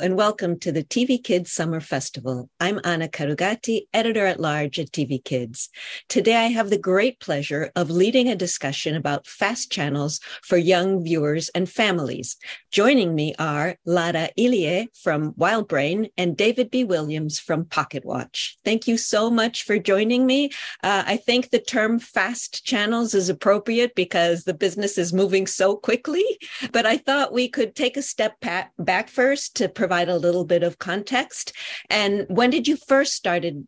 and welcome to the TV Kids Summer Festival. I'm Anna Carugati, editor at large at TV Kids. Today, I have the great pleasure of leading a discussion about fast channels for young viewers and families. Joining me are Lara Ilie from WildBrain and David B. Williams from Pocket Watch. Thank you so much for joining me. Uh, I think the term fast channels is appropriate because the business is moving so quickly, but I thought we could take a step back first to provide a little bit of context. And when did you first started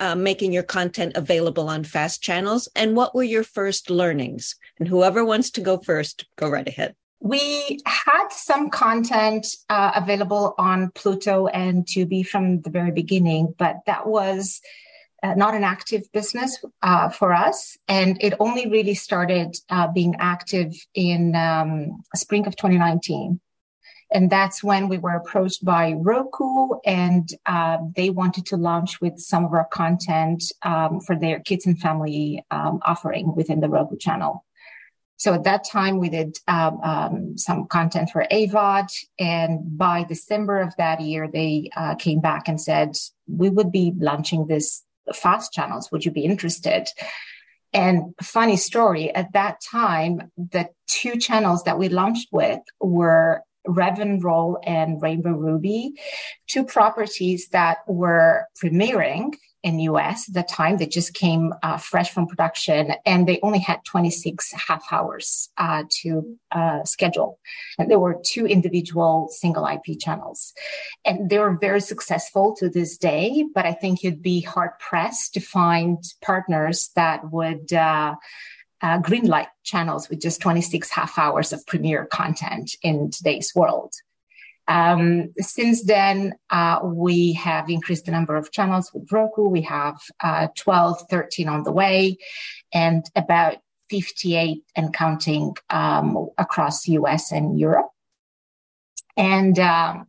uh, making your content available on fast channels? And what were your first learnings? And whoever wants to go first, go right ahead. We had some content uh, available on Pluto and Tubi from the very beginning, but that was uh, not an active business uh, for us. And it only really started uh, being active in um, spring of 2019. And that's when we were approached by Roku and uh, they wanted to launch with some of our content um, for their kids and family um, offering within the Roku channel. So at that time, we did um, um, some content for AVOD. And by December of that year, they uh, came back and said, we would be launching this fast channels. Would you be interested? And funny story, at that time, the two channels that we launched with were Rev Roll and Rainbow Ruby, two properties that were premiering in US at the time. They just came uh, fresh from production and they only had 26 half hours uh, to uh, schedule. And there were two individual single IP channels. And they were very successful to this day, but I think you'd be hard pressed to find partners that would uh, green light channels with just 26 half hours of premiere content in today's world. Um, since then, uh, we have increased the number of channels with Roku. We have uh, 12, 13 on the way, and about 58 and counting um, across US and Europe. And um,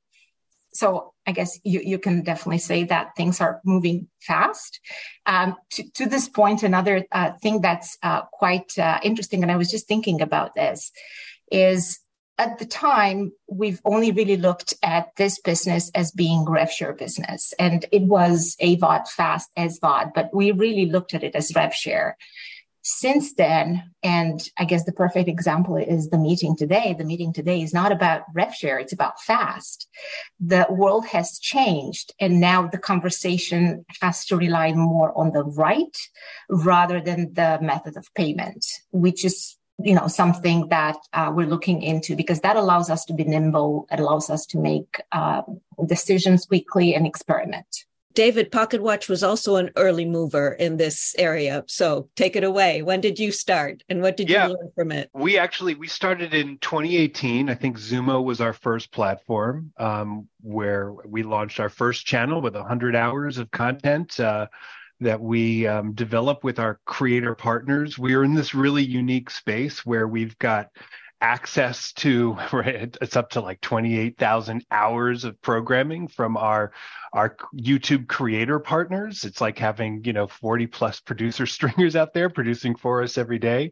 so I guess you, you can definitely say that things are moving fast. Um, to, to, this point, another uh, thing that's uh, quite uh, interesting, and I was just thinking about this, is at the time, we've only really looked at this business as being rev share business. And it was AVOD fast as VOD, but we really looked at it as rev share since then, and I guess the perfect example is the meeting today. The meeting today is not about rev share, it's about fast. The world has changed, and now the conversation has to rely more on the right rather than the method of payment, which is you know something that uh, we're looking into because that allows us to be nimble it allows us to make uh, decisions quickly and experiment David, Pocket Watch was also an early mover in this area. So take it away. When did you start and what did yeah, you learn from it? We actually, we started in 2018. I think Xumo was our first platform um, where we launched our first channel with 100 hours of content. Uh, that we um, develop with our creator partners. We're in this really unique space where we've got access to right, it's up to like 28,000 hours of programming from our our YouTube creator partners. It's like having you know 40 plus producer stringers out there producing for us every day.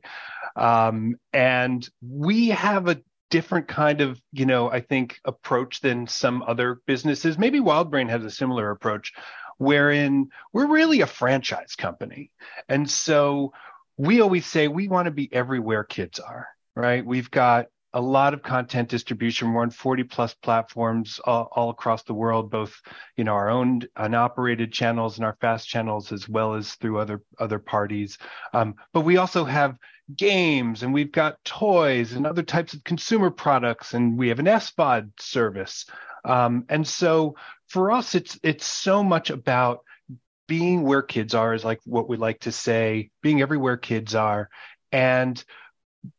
Um, and we have a different kind of you know I think approach than some other businesses. Maybe WildBrain has a similar approach wherein we're really a franchise company. And so we always say we want to be everywhere kids are right? We've got a lot of content distribution. We're on 40 plus platforms all, all, across the world, both you know our own unoperated channels and our fast channels, as well as through other other parties. Um, but we also have games, and we've got toys and other types of consumer products, and we have an SVOD service. Um, and so for us, it's it's so much about being where kids are, is like what we like to say, being everywhere kids are, and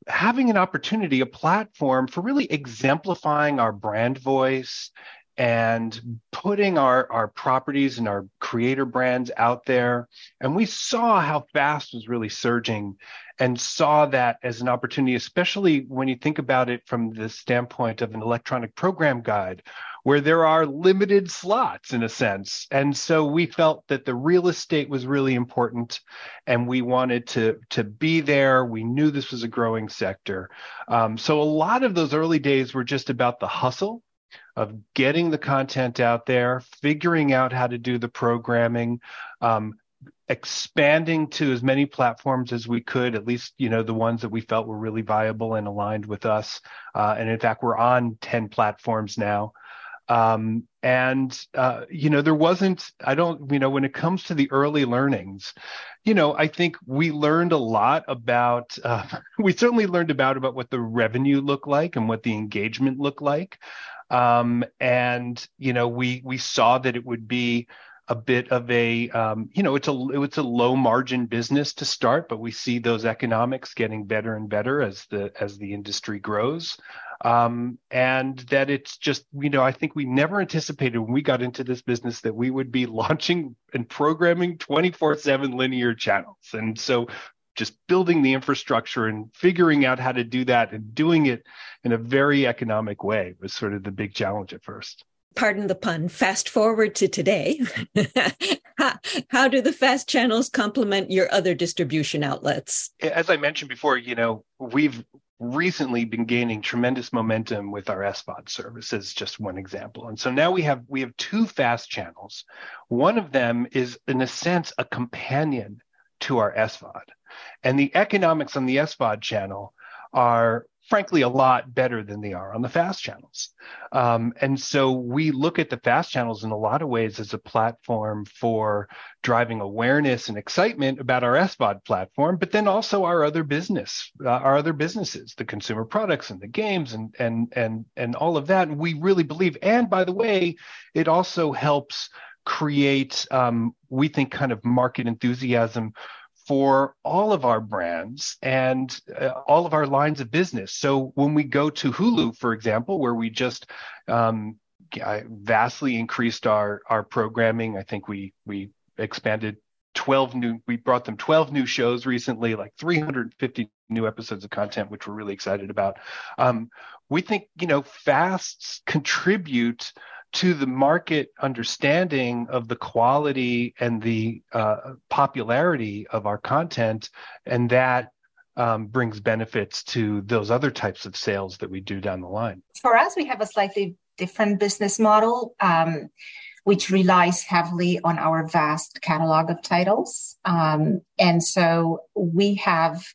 having an opportunity, a platform for really exemplifying our brand voice and putting our, our properties and our creator brands out there. And we saw how fast was really surging and saw that as an opportunity, especially when you think about it from the standpoint of an electronic program guide where there are limited slots in a sense. And so we felt that the real estate was really important and we wanted to, to be there. We knew this was a growing sector. Um, so a lot of those early days were just about the hustle of getting the content out there, figuring out how to do the programming, um, expanding to as many platforms as we could, at least, you know, the ones that we felt were really viable and aligned with us. Uh, and in fact, we're on 10 platforms now. Um, and, uh, you know, there wasn't, I don't, you know, when it comes to the early learnings, you know, I think we learned a lot about, uh, we certainly learned about, about what the revenue looked like and what the engagement looked like. Um, and, you know, we, we saw that it would be, a bit of a um, you know it's a it's a low margin business to start but we see those economics getting better and better as the as the industry grows um, and that it's just you know i think we never anticipated when we got into this business that we would be launching and programming 24/7 linear channels and so just building the infrastructure and figuring out how to do that and doing it in a very economic way was sort of the big challenge at first pardon the pun, fast forward to today. how, how, do the fast channels complement your other distribution outlets? As I mentioned before, you know, we've recently been gaining tremendous momentum with our SVOD service as just one example. And so now we have we have two fast channels. One of them is in a sense a companion to our SVOD. And the economics on the SVOD channel are frankly a lot better than they are on the fast channels. Um, and so we look at the fast channels in a lot of ways as a platform for driving awareness and excitement about our SVOD platform, but then also our other business, uh, our other businesses, the consumer products and the games and and and and all of that. we really believe. And by the way, it also helps create, um, we think, kind of market enthusiasm for all of our brands and uh, all of our lines of business. So when we go to Hulu, for example, where we just um, vastly increased our our programming, I think we we expanded 12 new we brought them 12 new shows recently like 350 new episodes of content which we're really excited about um, we think you know fasts contribute to the market understanding of the quality and the uh, popularity of our content, and that um, brings benefits to those other types of sales that we do down the line. For us, we have a slightly different business model. Um, which relies heavily on our vast catalog of titles. Um, and so we have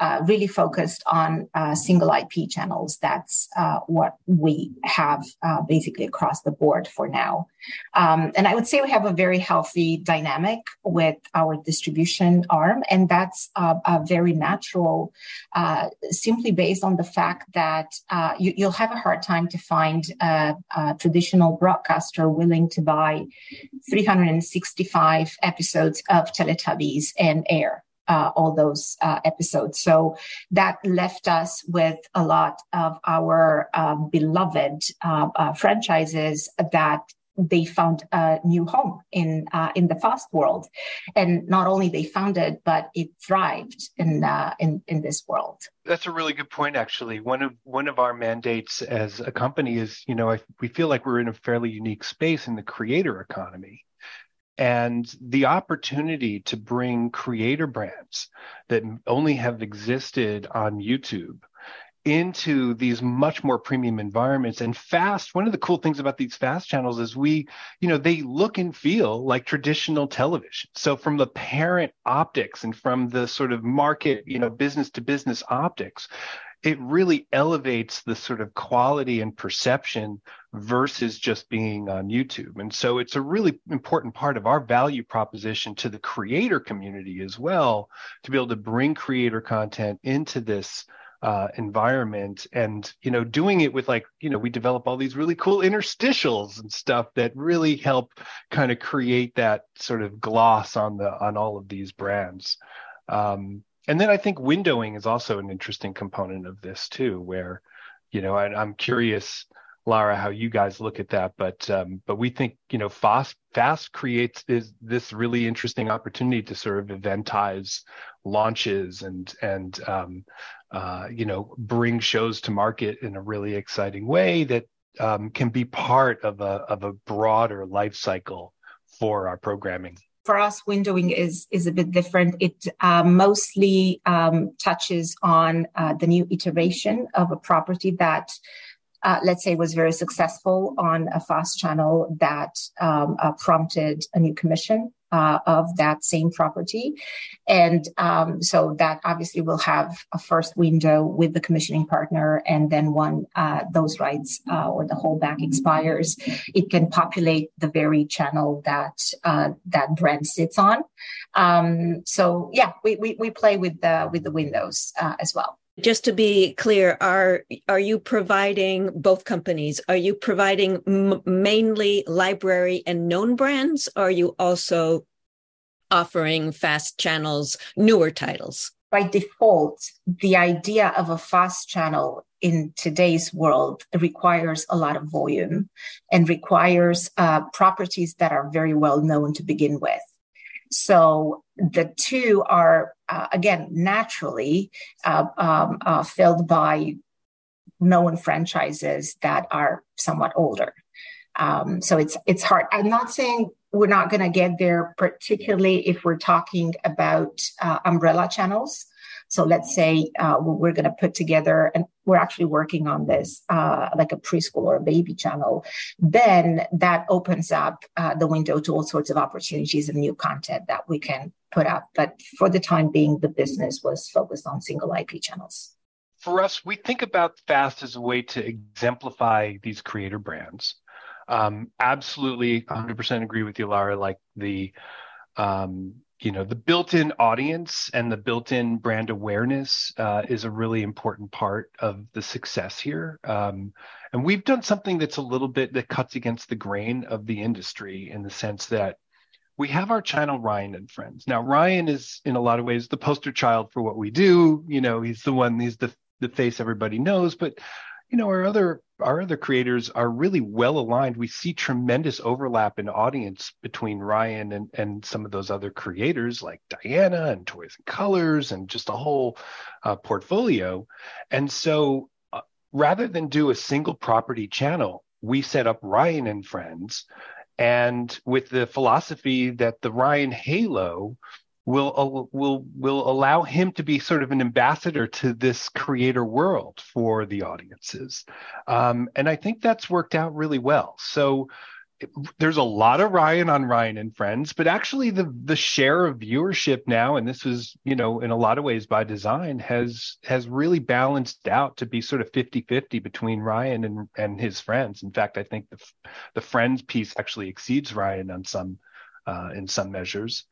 uh, really focused on uh, single IP channels. That's uh, what we have uh, basically across the board for now. Um, and I would say we have a very healthy dynamic with our distribution arm, and that's a very natural, uh, simply based on the fact that you, will have a hard time to find a, a traditional broadcaster willing to buy 365 episodes of Teletubbies and air uh, all those uh, episodes. So that left us with a lot of our um, beloved uh, uh franchises that they found a new home in uh, in the fast world, and not only they found it, but it thrived in uh, in in this world. That's a really good point. Actually, one of one of our mandates as a company is, you know, I, we feel like we're in a fairly unique space in the creator economy and the opportunity to bring creator brands that only have existed on YouTube into these much more premium environments and fast. One of the cool things about these fast channels is we you know they look and feel like traditional television. So from the parent optics and from the sort of market you know business to business optics it really elevates the sort of quality and perception versus just being on YouTube. And so it's a really important part of our value proposition to the creator community as well to be able to bring creator content into this uh, environment and you know doing it with like you know we develop all these really cool interstitials and stuff that really help kind of create that sort of gloss on the on all of these brands um, and then I think windowing is also an interesting component of this too, where, you know, I, am curious, Lara, how you guys look at that, but um, but we think you know fast fast creates is this really interesting opportunity to sort of eventize launches and and um, uh, you know bring shows to market in a really exciting way that um, can be part of a of a broader life cycle for our programming for us, windowing is is a bit different. It uh, mostly um, touches on uh, the new iteration of a property that uh, let's say, was very successful on a fast channel that um, uh, prompted a new commission uh, of that same property. And um, so that obviously will have a first window with the commissioning partner. And then when uh, those rights uh, or the holdback expires, it can populate the very channel that uh, that brand sits on. Um, so yeah, we, we, we, play with the, with the windows uh, as well. Just to be clear, are are you providing both companies? Are you providing m- mainly library and known brands? Are you also offering fast channels newer titles? By default, the idea of a fast channel in today's world requires a lot of volume and requires uh, properties that are very well known to begin with. So the two are, uh, again, naturally uh, um, uh, filled by known franchises that are somewhat older. Um, so it's it's hard. I'm not saying we're not going to get there, particularly if we're talking about uh, umbrella channels. So let's say uh, we're going to put together, and we're actually working on this, uh, like a preschool or a baby channel. Then that opens up uh, the window to all sorts of opportunities and new content that we can put up. But for the time being, the business was focused on single IP channels. For us, we think about FAST as a way to exemplify these creator brands. Um, absolutely, 100% agree with you, Lara. Like the um, you know the built-in audience and the built-in brand awareness uh, is a really important part of the success here. Um, and we've done something that's a little bit that cuts against the grain of the industry in the sense that we have our channel ryan and friends. Now ryan is in a lot of ways the poster child for what we do. You know he's the one he's the the face everybody knows but you know our other our other creators are really well aligned. We see tremendous overlap in audience between ryan and and some of those other creators like diana and toys and colors and just a whole uh, portfolio. And so uh, rather than do a single property channel we set up ryan and friends. And with the philosophy that the ryan halo will will will allow him to be sort of an ambassador to this creator world for the audiences um, and i think that's worked out really well so there's a lot of Ryan on Ryan and Friends, but actually the the share of viewership now, and this was, you know, in a lot of ways by design, has has really balanced out to be sort of 50-50 between Ryan and and his friends. In fact, I think the the Friends piece actually exceeds Ryan on some uh, in some measures.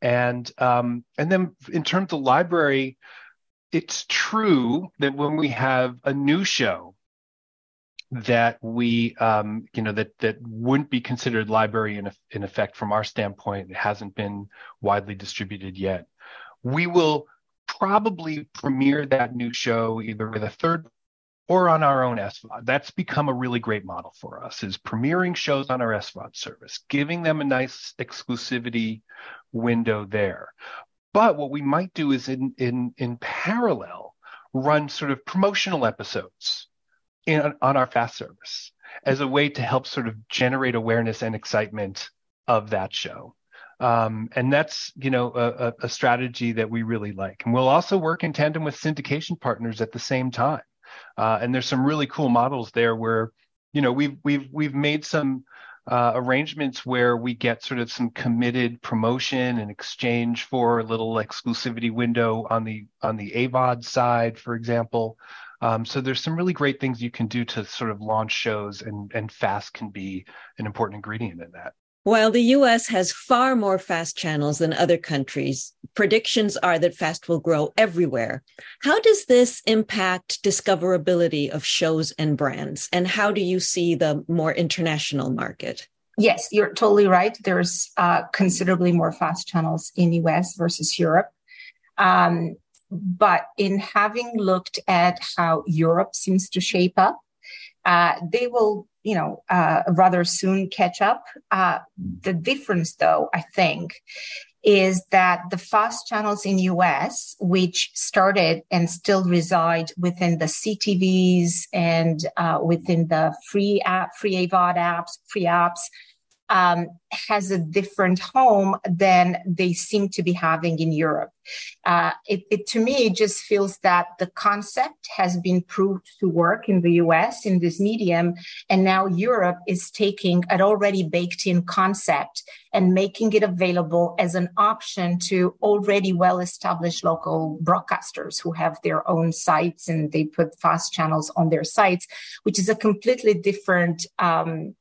And um, and then in terms of library, it's true that when we have a new show that we um, you know that that wouldn't be considered library in, in effect from our standpoint it hasn't been widely distributed yet we will probably premiere that new show either with a third or on our own SVOD. That's become a really great model for us is premiering shows on our SVOD service, giving them a nice exclusivity window there. But what we might do is in in in parallel run sort of promotional episodes in, on our fast service as a way to help sort of generate awareness and excitement of that show. Um, and that's you know a, a, strategy that we really like. And we'll also work in tandem with syndication partners at the same time. Uh, and there's some really cool models there where, you know, we've we've we've made some uh, arrangements where we get sort of some committed promotion in exchange for a little exclusivity window on the on the AVOD side, for example. Um, so there's some really great things you can do to sort of launch shows, and and fast can be an important ingredient in that. While the US has far more fast channels than other countries, predictions are that fast will grow everywhere. How does this impact discoverability of shows and brands? And how do you see the more international market? Yes, you're totally right. There's uh, considerably more fast channels in the US versus Europe. Um, but in having looked at how Europe seems to shape up, they will you know, uh, rather soon catch up. Uh, the difference, though, I think, is that the fast channels in US, which started and still reside within the CTVs and uh, within the free app, free AVOD apps, free apps, um, has a different home than they seem to be having in Europe. Uh, it, it, to me it just feels that the concept has been proved to work in the US in this medium, and now Europe is taking an already baked in concept and making it available as an option to already well established local broadcasters who have their own sites and they put fast channels on their sites, which is a completely different um,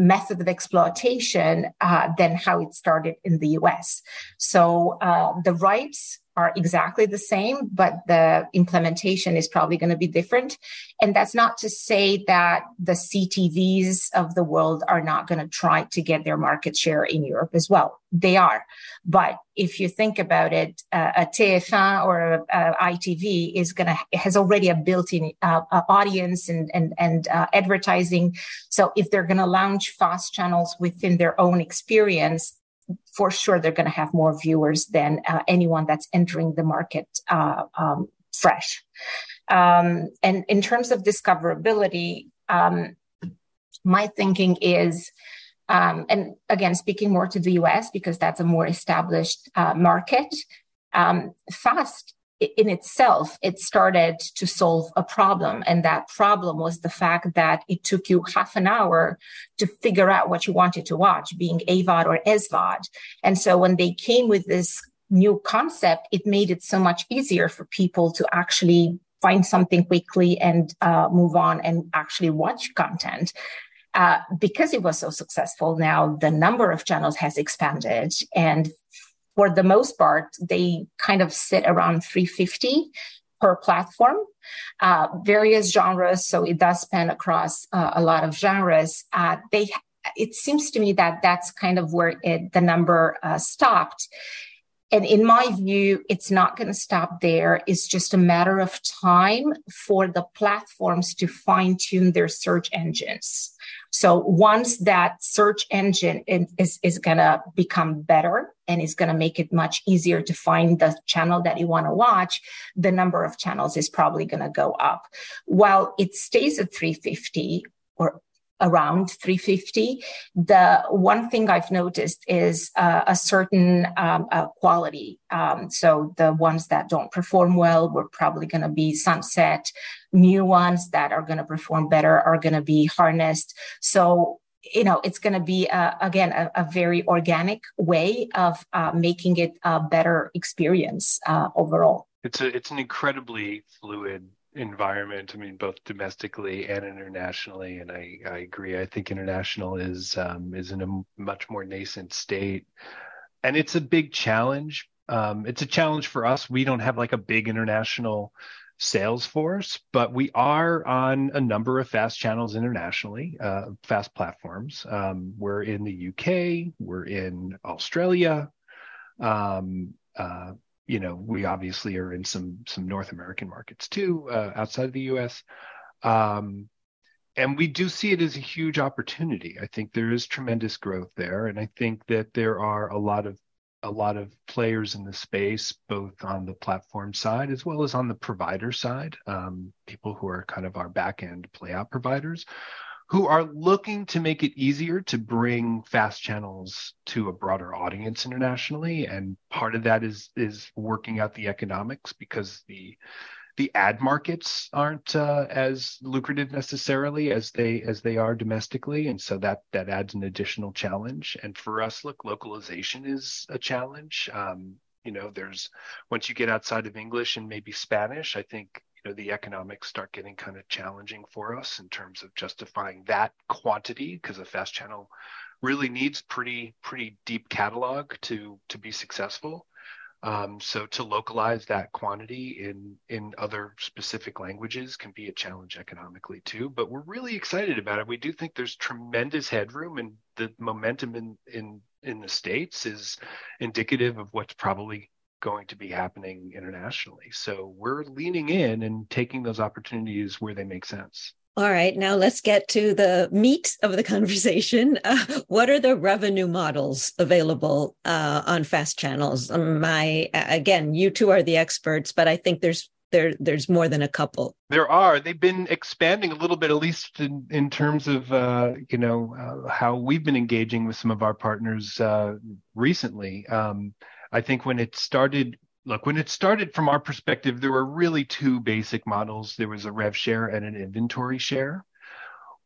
method of exploitation uh, than how it started in the US. So uh, the rights are exactly the same, but the implementation is probably going to be different. And that's not to say that the CTVs of the world are not going to try to get their market share in Europe as well. They are. But if you think about it, uh, a TF1 or a, a ITV is going to, has already a built-in uh, audience and, and, and uh, advertising. So if they're going to launch fast channels within their own experience, for sure they're going to have more viewers than uh, anyone that's entering the market uh, um, fresh. Um, and in terms of discoverability, um, my thinking is, um, and again, speaking more to the US because that's a more established uh, market, um, fast in itself, it started to solve a problem. And that problem was the fact that it took you half an hour to figure out what you wanted to watch, being AVOD or SVOD. And so when they came with this new concept, it made it so much easier for people to actually find something quickly and uh, move on and actually watch content. Uh, because it was so successful now, the number of channels has expanded and for the most part, they kind of sit around 350 per platform, uh, various genres. So it does span across uh, a lot of genres. Uh, they, it seems to me that that's kind of where it, the number uh, stopped. And in my view, it's not going to stop there. It's just a matter of time for the platforms to fine tune their search engines. So once that search engine is, is going to become better and is going to make it much easier to find the channel that you want to watch, the number of channels is probably going to go up. While it stays at 350 or around 350. The one thing I've noticed is uh, a certain um, uh, quality. Um, so the ones that don't perform well, we're probably going to be sunset. New ones that are going to perform better are going to be harnessed. So you know it's going to be uh, again a, a, very organic way of uh, making it a better experience uh, overall it's a it's an incredibly fluid environment. I mean, both domestically and internationally. And I, I agree. I think international is um, is in a much more nascent state, and it's a big challenge. Um, it's a challenge for us. We don't have like a big international sales force, but we are on a number of fast channels internationally, uh, fast platforms. Um, we're in the UK, we're in Australia. Um, uh, you know, we obviously are in some some North American markets too, uh, outside of the U.S. Um, and we do see it as a huge opportunity. I think there is tremendous growth there, and I think that there are a lot of a lot of players in the space, both on the platform side as well as on the provider side. Um, people who are kind of our back end playout providers, who are looking to make it easier to bring fast channels to a broader audience internationally. And part of that is is working out the economics because the the ad markets aren't uh, as lucrative necessarily as they as they are domestically. And so that that adds an additional challenge. And for us look localization is a challenge. Um, you know there's once you get outside of english and maybe spanish i think you know the economics start getting kind of challenging for us in terms of justifying that quantity because a fast channel really needs pretty pretty deep catalog to to be successful. Um, so to localize that quantity in in other specific languages can be a challenge economically too but we're really excited about it. We do think there's tremendous headroom and the momentum in in in the states is indicative of what's probably going to be happening internationally. So we're leaning in and taking those opportunities where they make sense. All right, now let's get to the meat of the conversation. Uh, what are the revenue models available uh, on fast channels? Um, my again, you two are the experts, but I think there's there there's more than a couple. There are. They've been expanding a little bit, at least in, in terms of uh, you know uh, how we've been engaging with some of our partners uh, recently. Um, I think when it started, look, when it started from our perspective, there were really two basic models. There was a rev share and an inventory share.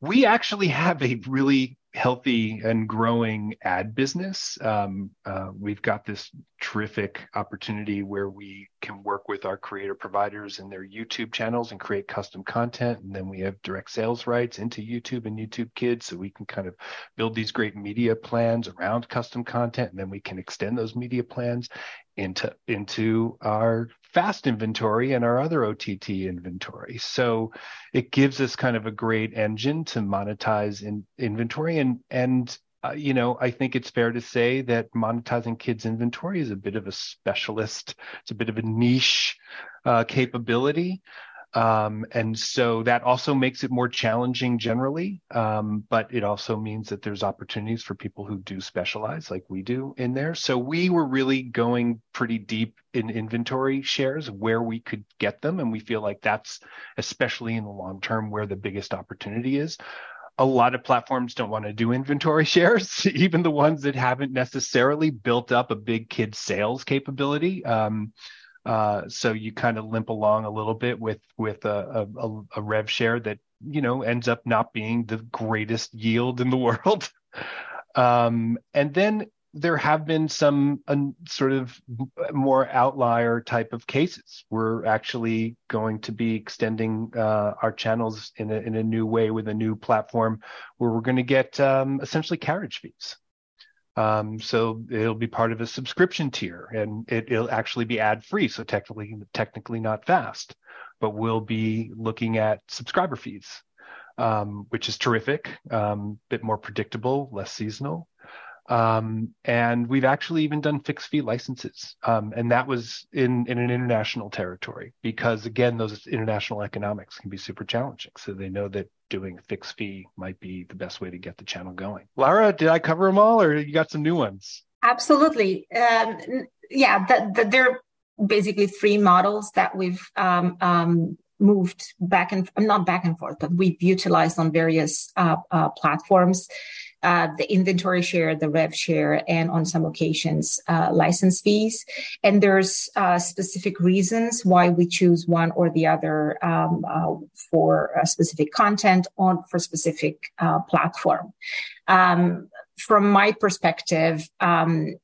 We actually have a really healthy and growing ad business. Um, uh, we've got this terrific opportunity where we can work with our creator providers and their YouTube channels and create custom content. And then we have direct sales rights into YouTube and YouTube Kids. So we can kind of build these great media plans around custom content. And then we can extend those media plans into, into our fast inventory and our other OTT inventory. So it gives us kind of a great engine to monetize in inventory and and uh, you know, I think it's fair to say that monetizing kids inventory is a bit of a specialist. It's a bit of a niche uh, capability. Um, and so that also makes it more challenging generally. Um, but it also means that there's opportunities for people who do specialize like we do in there. So we were really going pretty deep in inventory shares where we could get them. And we feel like that's especially in the long term where the biggest opportunity is a lot of platforms don't want to do inventory shares, even the ones that haven't necessarily built up a big kid sales capability. Um, uh, so you kind of limp along a little bit with with a, a, a, rev share that you know ends up not being the greatest yield in the world. Um, and then there have been some sort of more outlier type of cases. We're actually going to be extending uh, our channels in a, in a new way with a new platform where we're going to get um, essentially carriage fees. Um, so it'll be part of a subscription tier and it, will actually be ad free. So technically, technically not fast, but we'll be looking at subscriber fees, um, which is terrific, um, a bit more predictable, less seasonal. Um, and we've actually even done fixed fee licenses. Um, and that was in, in an international territory because again, those international economics can be super challenging. So they know that doing fixed fee might be the best way to get the channel going. Lara, did I cover them all or you got some new ones? Absolutely. Um, yeah, the, the, there are basically three models that we've um, um, moved back and not back and forth, but we've utilized on various uh, uh, platforms uh, the inventory share, the rev share, and on some occasions, uh, license fees. And there's uh, specific reasons why we choose one or the other um, uh, for specific content on for specific uh, platform. Um, from my perspective, um,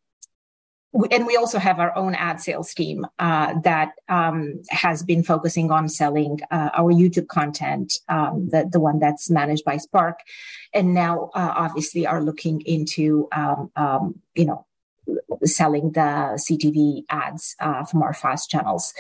and we also have our own ad sales team uh, that um, has been focusing on selling uh, our YouTube content, um, the, the one that's managed by Spark, and now uh, obviously are looking into um, um you know selling the CTV ads uh, from our fast channels.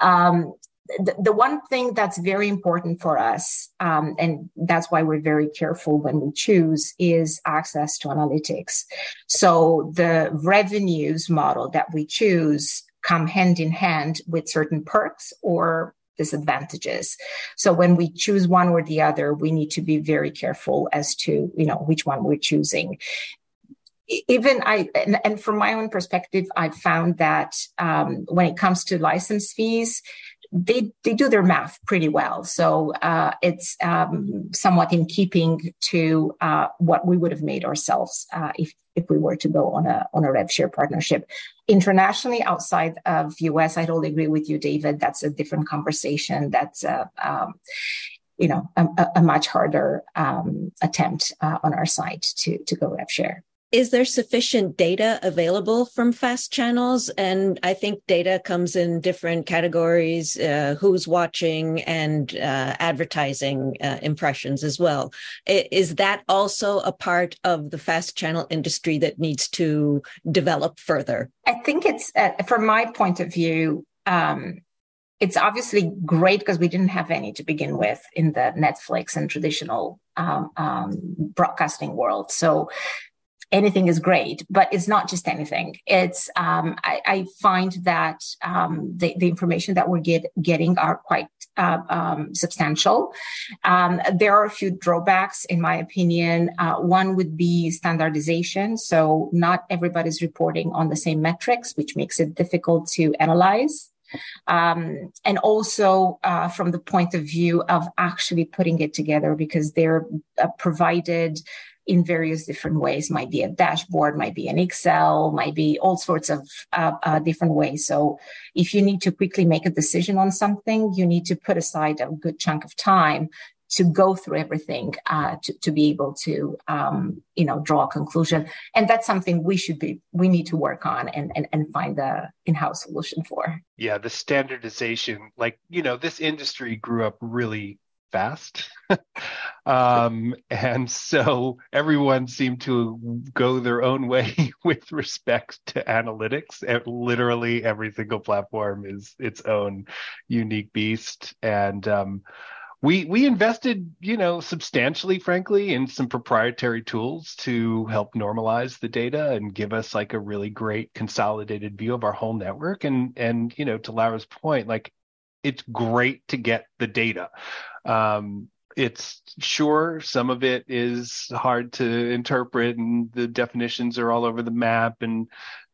Um, the, one thing that's very important for us, um, and that's why we're very careful when we choose, is access to analytics. So the revenues model that we choose come hand in hand with certain perks or disadvantages. So when we choose one or the other, we need to be very careful as to, you know, which one we're choosing even I, and, and, from my own perspective, I've found that um, when it comes to license fees, they they do their math pretty well. So uh, it's um, somewhat in keeping to uh, what we would have made ourselves uh, if if we were to go on a on a rev share partnership. Internationally, outside of US, I totally agree with you, David. That's a different conversation. That's a um, you know a, a much harder um, attempt uh, on our side to to go rev share is there sufficient data available from fast channels? And I think data comes in different categories, uh, who's watching and uh, advertising uh, impressions as well. Is that also a part of the fast channel industry that needs to develop further? I think it's, uh, from my point of view, um, it's obviously great because we didn't have any to begin with in the Netflix and traditional um, um, broadcasting world. So anything is great, but it's not just anything. It's um, I, I, find that um, the, the, information that we're get, getting are quite uh, um, substantial. Um, there are a few drawbacks, in my opinion. Uh, one would be standardization, so not everybody's reporting on the same metrics, which makes it difficult to analyze. um, and also uh, from the point of view of actually putting it together because they're uh, provided in various different ways. Might be a dashboard, might be an Excel, might be all sorts of uh, uh, different ways. So if you need to quickly make a decision on something, you need to put aside a good chunk of time to go through everything uh, to, to be able to um, you know draw a conclusion and that's something we should be we need to work on and and, and find the in-house solution for yeah the standardization like you know this industry grew up really fast. um, and so everyone seemed to go their own way with respect to analytics. literally every single platform is its own unique beast. And um, we we invested, you know, substantially, frankly, in some proprietary tools to help normalize the data and give us like a really great consolidated view of our whole network. And and you know, to Lara's point, like it's great to get the data. Um, it's sure some of it is hard to interpret and the definitions are all over the map and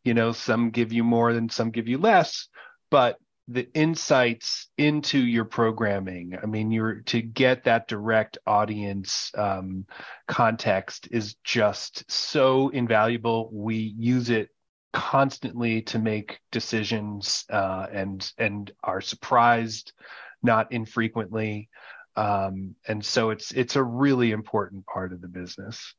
you know some give you more and some give you less but the insights into your programming i mean you're to get that direct audience um, context is just so invaluable we use it constantly to make decisions uh, and and are surprised not infrequently um, and so it's it's a really important part of the business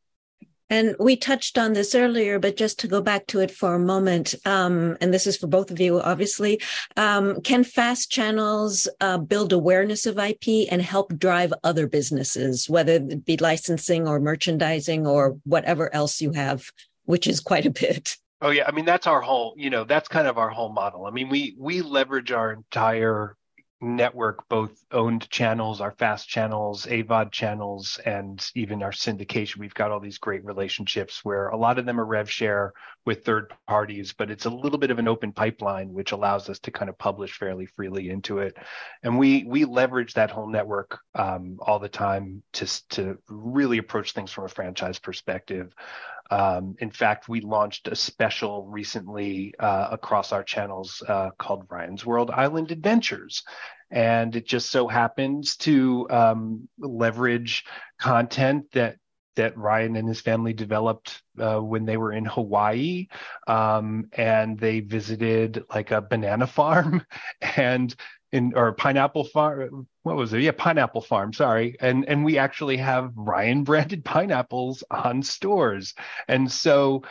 and we touched on this earlier, but just to go back to it for a moment, um, and this is for both of you, obviously, um, can fast channels uh, build awareness of IP and help drive other businesses, whether it be licensing or merchandising or whatever else you have, which is quite a bit? Oh yeah, I mean that's our whole, you know, that's kind of our whole model. I mean, we we leverage our entire network, both owned channels, our fast channels, AVOD channels, and even our syndication. We've got all these great relationships where a lot of them are rev share with third parties, but it's a little bit of an open pipeline, which allows us to kind of publish fairly freely into it. And we we leverage that whole network um, all the time to to really approach things from a franchise perspective. Um, in fact, we launched a special recently uh, across our channels uh, called Ryan's World Island Adventures. And it just so happens to um, leverage content that that Ryan and his family developed uh, when they were in Hawaii, um, and they visited like a banana farm, and in or pineapple farm. What was it? Yeah, pineapple farm. Sorry, and and we actually have Ryan branded pineapples on stores, and so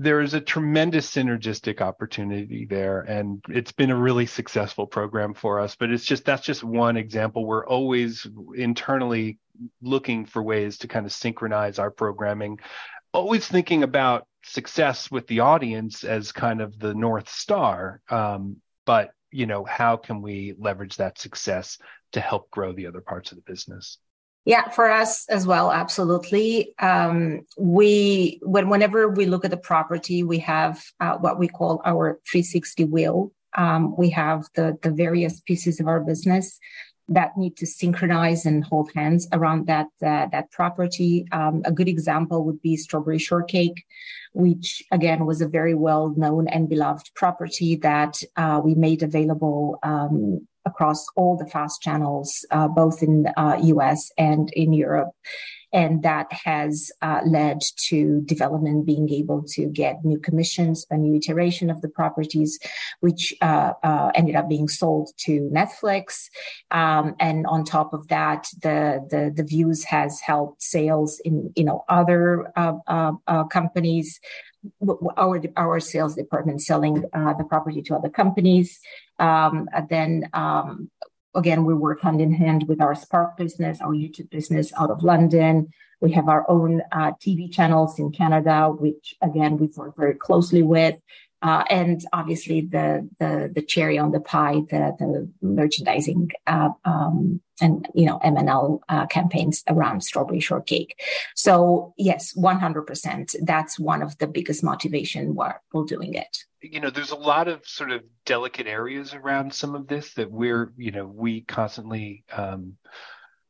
there is a tremendous synergistic opportunity there and it's been a really successful program for us but it's just that's just one example we're always internally looking for ways to kind of synchronize our programming always thinking about success with the audience as kind of the north star um, but you know how can we leverage that success to help grow the other parts of the business? Yeah for us as well absolutely. Um, we when whenever we look at the property we have uh, what we call our 360 wheel. Um, we have the the various pieces of our business that need to synchronize and hold hands around that uh, that property. Um, a good example would be Strawberry Shortcake, which again was a very well known and beloved property that uh, we made available um, across all the fast channels, uh, both in the US uh, and in Europe and that has uh, led to development being able to get new commissions, a new iteration of the properties, which uh, uh, ended up being sold to Netflix. Um, and on top of that, the, the, the views has helped sales in you know other uh, uh, uh, companies our our sales department selling the property to other companies. Um, then um, again, we work hand in hand with our Spark business, our YouTube business out of London. We have our own uh, TV channels in Canada, which again we work very closely with. Uh, and obviously the, the the cherry on the pie, the the merchandising uh, um, and you know M&L uh, campaigns around strawberry shortcake. So yes, one hundred percent. That's one of the biggest motivation we're, we're doing it you know there's a lot of sort of delicate areas around some of this that we're you know we constantly um,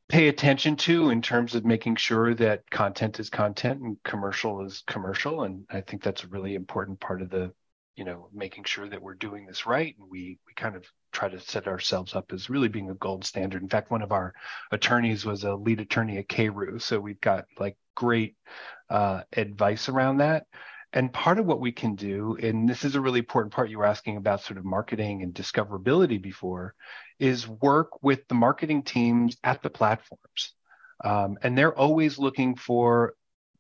pay attention to in terms of making sure that content is content and commercial is commercial and i think that's a really important part of the you know making sure that we're doing this right and we we kind of try to set ourselves up as really being a gold standard. In fact one of our attorneys was a lead attorney at CARU so we've got like great uh, advice around that. And part of what we can do and this is a really important part you were asking about sort of marketing and discoverability before is work with the marketing teams at the platforms. Um, and they're always looking for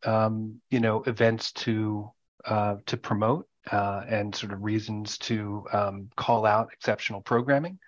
um, you know events to uh, to promote uh, and sort of reasons to um, call out exceptional programming.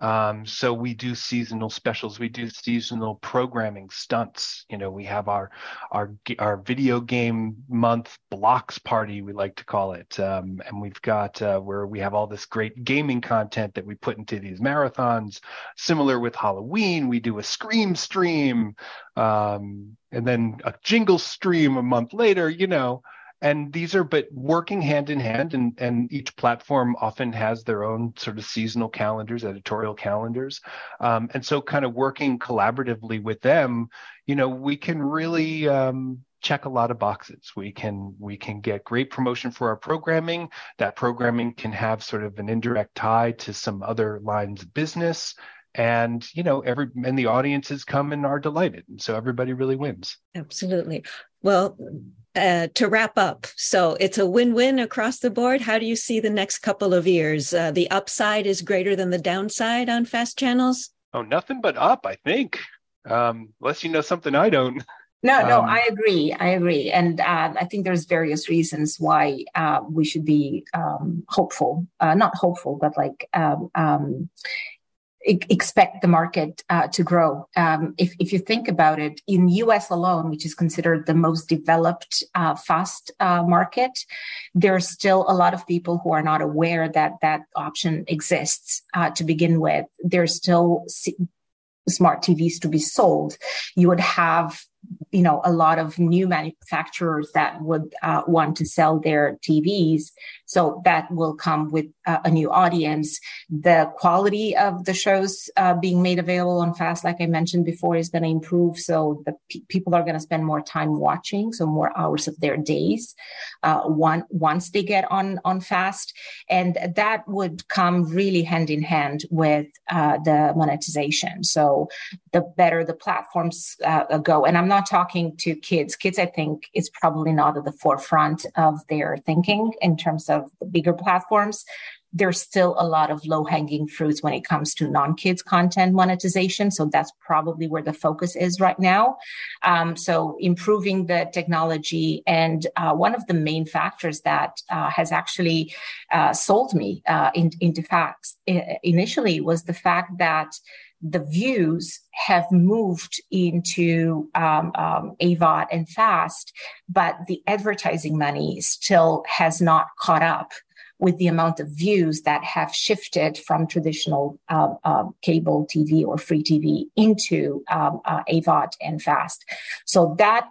Um, so we do seasonal specials. We do seasonal programming stunts. You know, we have our our our video game month blocks party. We like to call it, um, and we've got uh, where we have all this great gaming content that we put into these marathons. Similar with Halloween, we do a Scream stream, um, and then a jingle stream a month later. You know and these are but working hand in hand and and each platform often has their own sort of seasonal calendars editorial calendars. Um, and so kind of working collaboratively with them you know we can really um, check a lot of boxes. We can we can get great promotion for our programming. That programming can have sort of an indirect tie to some other lines of business. And you know every and the audiences come and are delighted. And so everybody really wins. Absolutely. Well uh, to wrap up, so it's a win-win across the board. How do you see the next couple of years? Uh, the upside is greater than the downside on fast channels. Oh, nothing but up, I think. Um, unless you know something I don't. No, no, um, I agree. I agree, and uh, I think there's various reasons why uh, we should be um, hopeful. Uh, not hopeful, but like um, um expect the market uh, to grow. Um, if, if you think about it, in US alone, which is considered the most developed uh, fast uh, market, are still a lot of people who are not aware that that option exists uh, to begin with. There's still smart TVs to be sold. You would have you know a lot of new manufacturers that would uh, want to sell their TVs. So that will come with uh, a new audience. The quality of the shows uh, being made available on Fast, like I mentioned before, is going to improve. So the p- people are going to spend more time watching, so more hours of their days uh, one, once they get on on Fast, and that would come really hand in hand with uh, the monetization. So the better the platforms uh, go, and I'm not talking talking to kids, kids, I think, is probably not at the forefront of their thinking in terms of the bigger platforms. There's still a lot of low hanging fruits when it comes to non kids content monetization. So that's probably where the focus is right now. Um, so improving the technology. And uh, one of the main factors that uh, has actually uh, sold me uh, in, into FAST initially was the fact that the views have moved into um, um, AVOD and FAST, but the advertising money still has not caught up with the amount of views that have shifted from traditional uh, cable TV or free TV into um, uh, AVOD and FAST. So that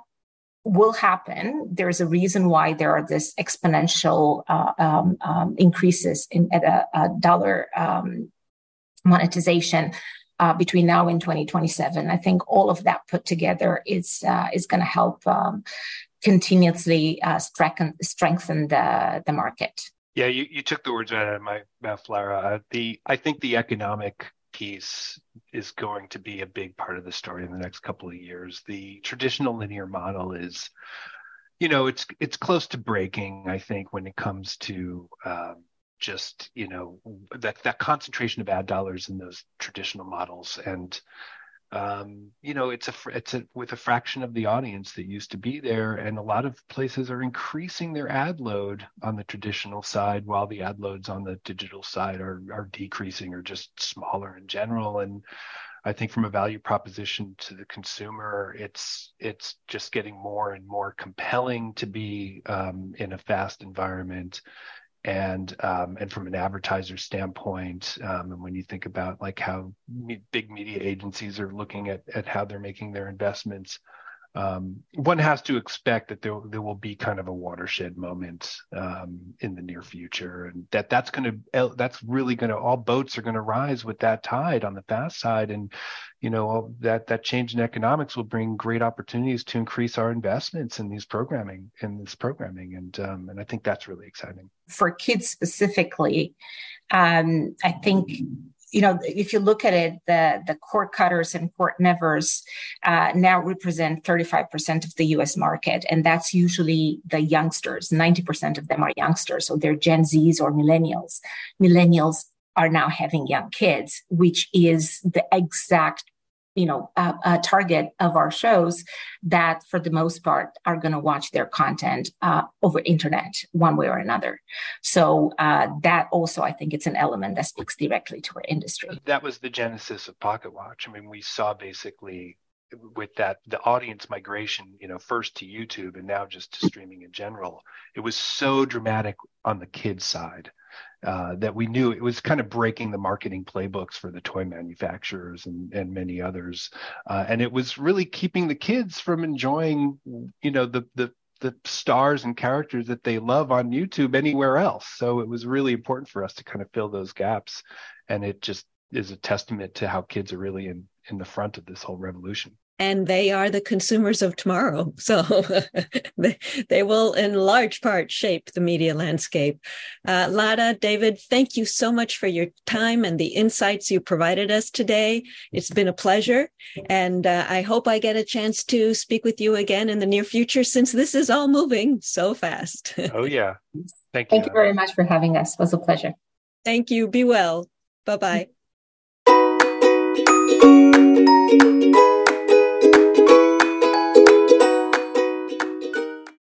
will happen. There's a reason why there are this exponential uh, um, um, increases in at a, a dollar um, monetization uh, between now and 2027. I think all of that put together is uh, is going to help um, continuously uh, strengthen strengthen the the market. Yeah, you, you took the words out of my mouth, Lara. Uh, the I think the economic piece is going to be a big part of the story in the next couple of years. The traditional linear model is, you know, it's it's close to breaking. I think when it comes to um, just you know that that concentration of ad dollars in those traditional models. And um, you know it's a it's a with a fraction of the audience that used to be there and a lot of places are increasing their ad load on the traditional side while the ad loads on the digital side are are decreasing or just smaller in general. And I think from a value proposition to the consumer, it's it's just getting more and more compelling to be um, in a fast environment and um, and from an advertiser standpoint, um, and when you think about like how me- big media agencies are looking at at how they're making their investments, um, one has to expect that there, there will be kind of a watershed moment um, in the near future, and that that's going to that's really going to all boats are going to rise with that tide on the fast side, and you know that that change in economics will bring great opportunities to increase our investments in these programming in this programming, and um, and I think that's really exciting for kids specifically. Um, I think you know, if you look at it, the, the cord cutters and cord nevers uh, now represent 35% of the US market. And that's usually the youngsters. 90% of them are youngsters. So they're Gen Zs or millennials. Millennials are now having young kids, which is the exact you know a, a, target of our shows that for the most part are going to watch their content uh, over internet one way or another. So uh, that also i think it's an element that speaks directly to our industry. That was the genesis of pocket.watch. I mean we saw basically with that the audience migration you know first to youtube and now just to streaming in general it was so dramatic on the kids side uh, that we knew it was kind of breaking the marketing playbooks for the toy manufacturers and, and many others. Uh, and it was really keeping the kids from enjoying, you know, the, the, the stars and characters that they love on YouTube anywhere else. So it was really important for us to kind of fill those gaps. And it just is a testament to how kids are really in, in the front of this whole revolution and they are the consumers of tomorrow. So they, they will, in large part, shape the media landscape. Uh, Lara, David, thank you so much for your time and the insights you provided us today. It's been a pleasure. And uh, I hope I get a chance to speak with you again in the near future since this is all moving so fast. oh, yeah. Thank you. Thank you very much for having us. It was a pleasure. Thank you. Be well. Bye bye.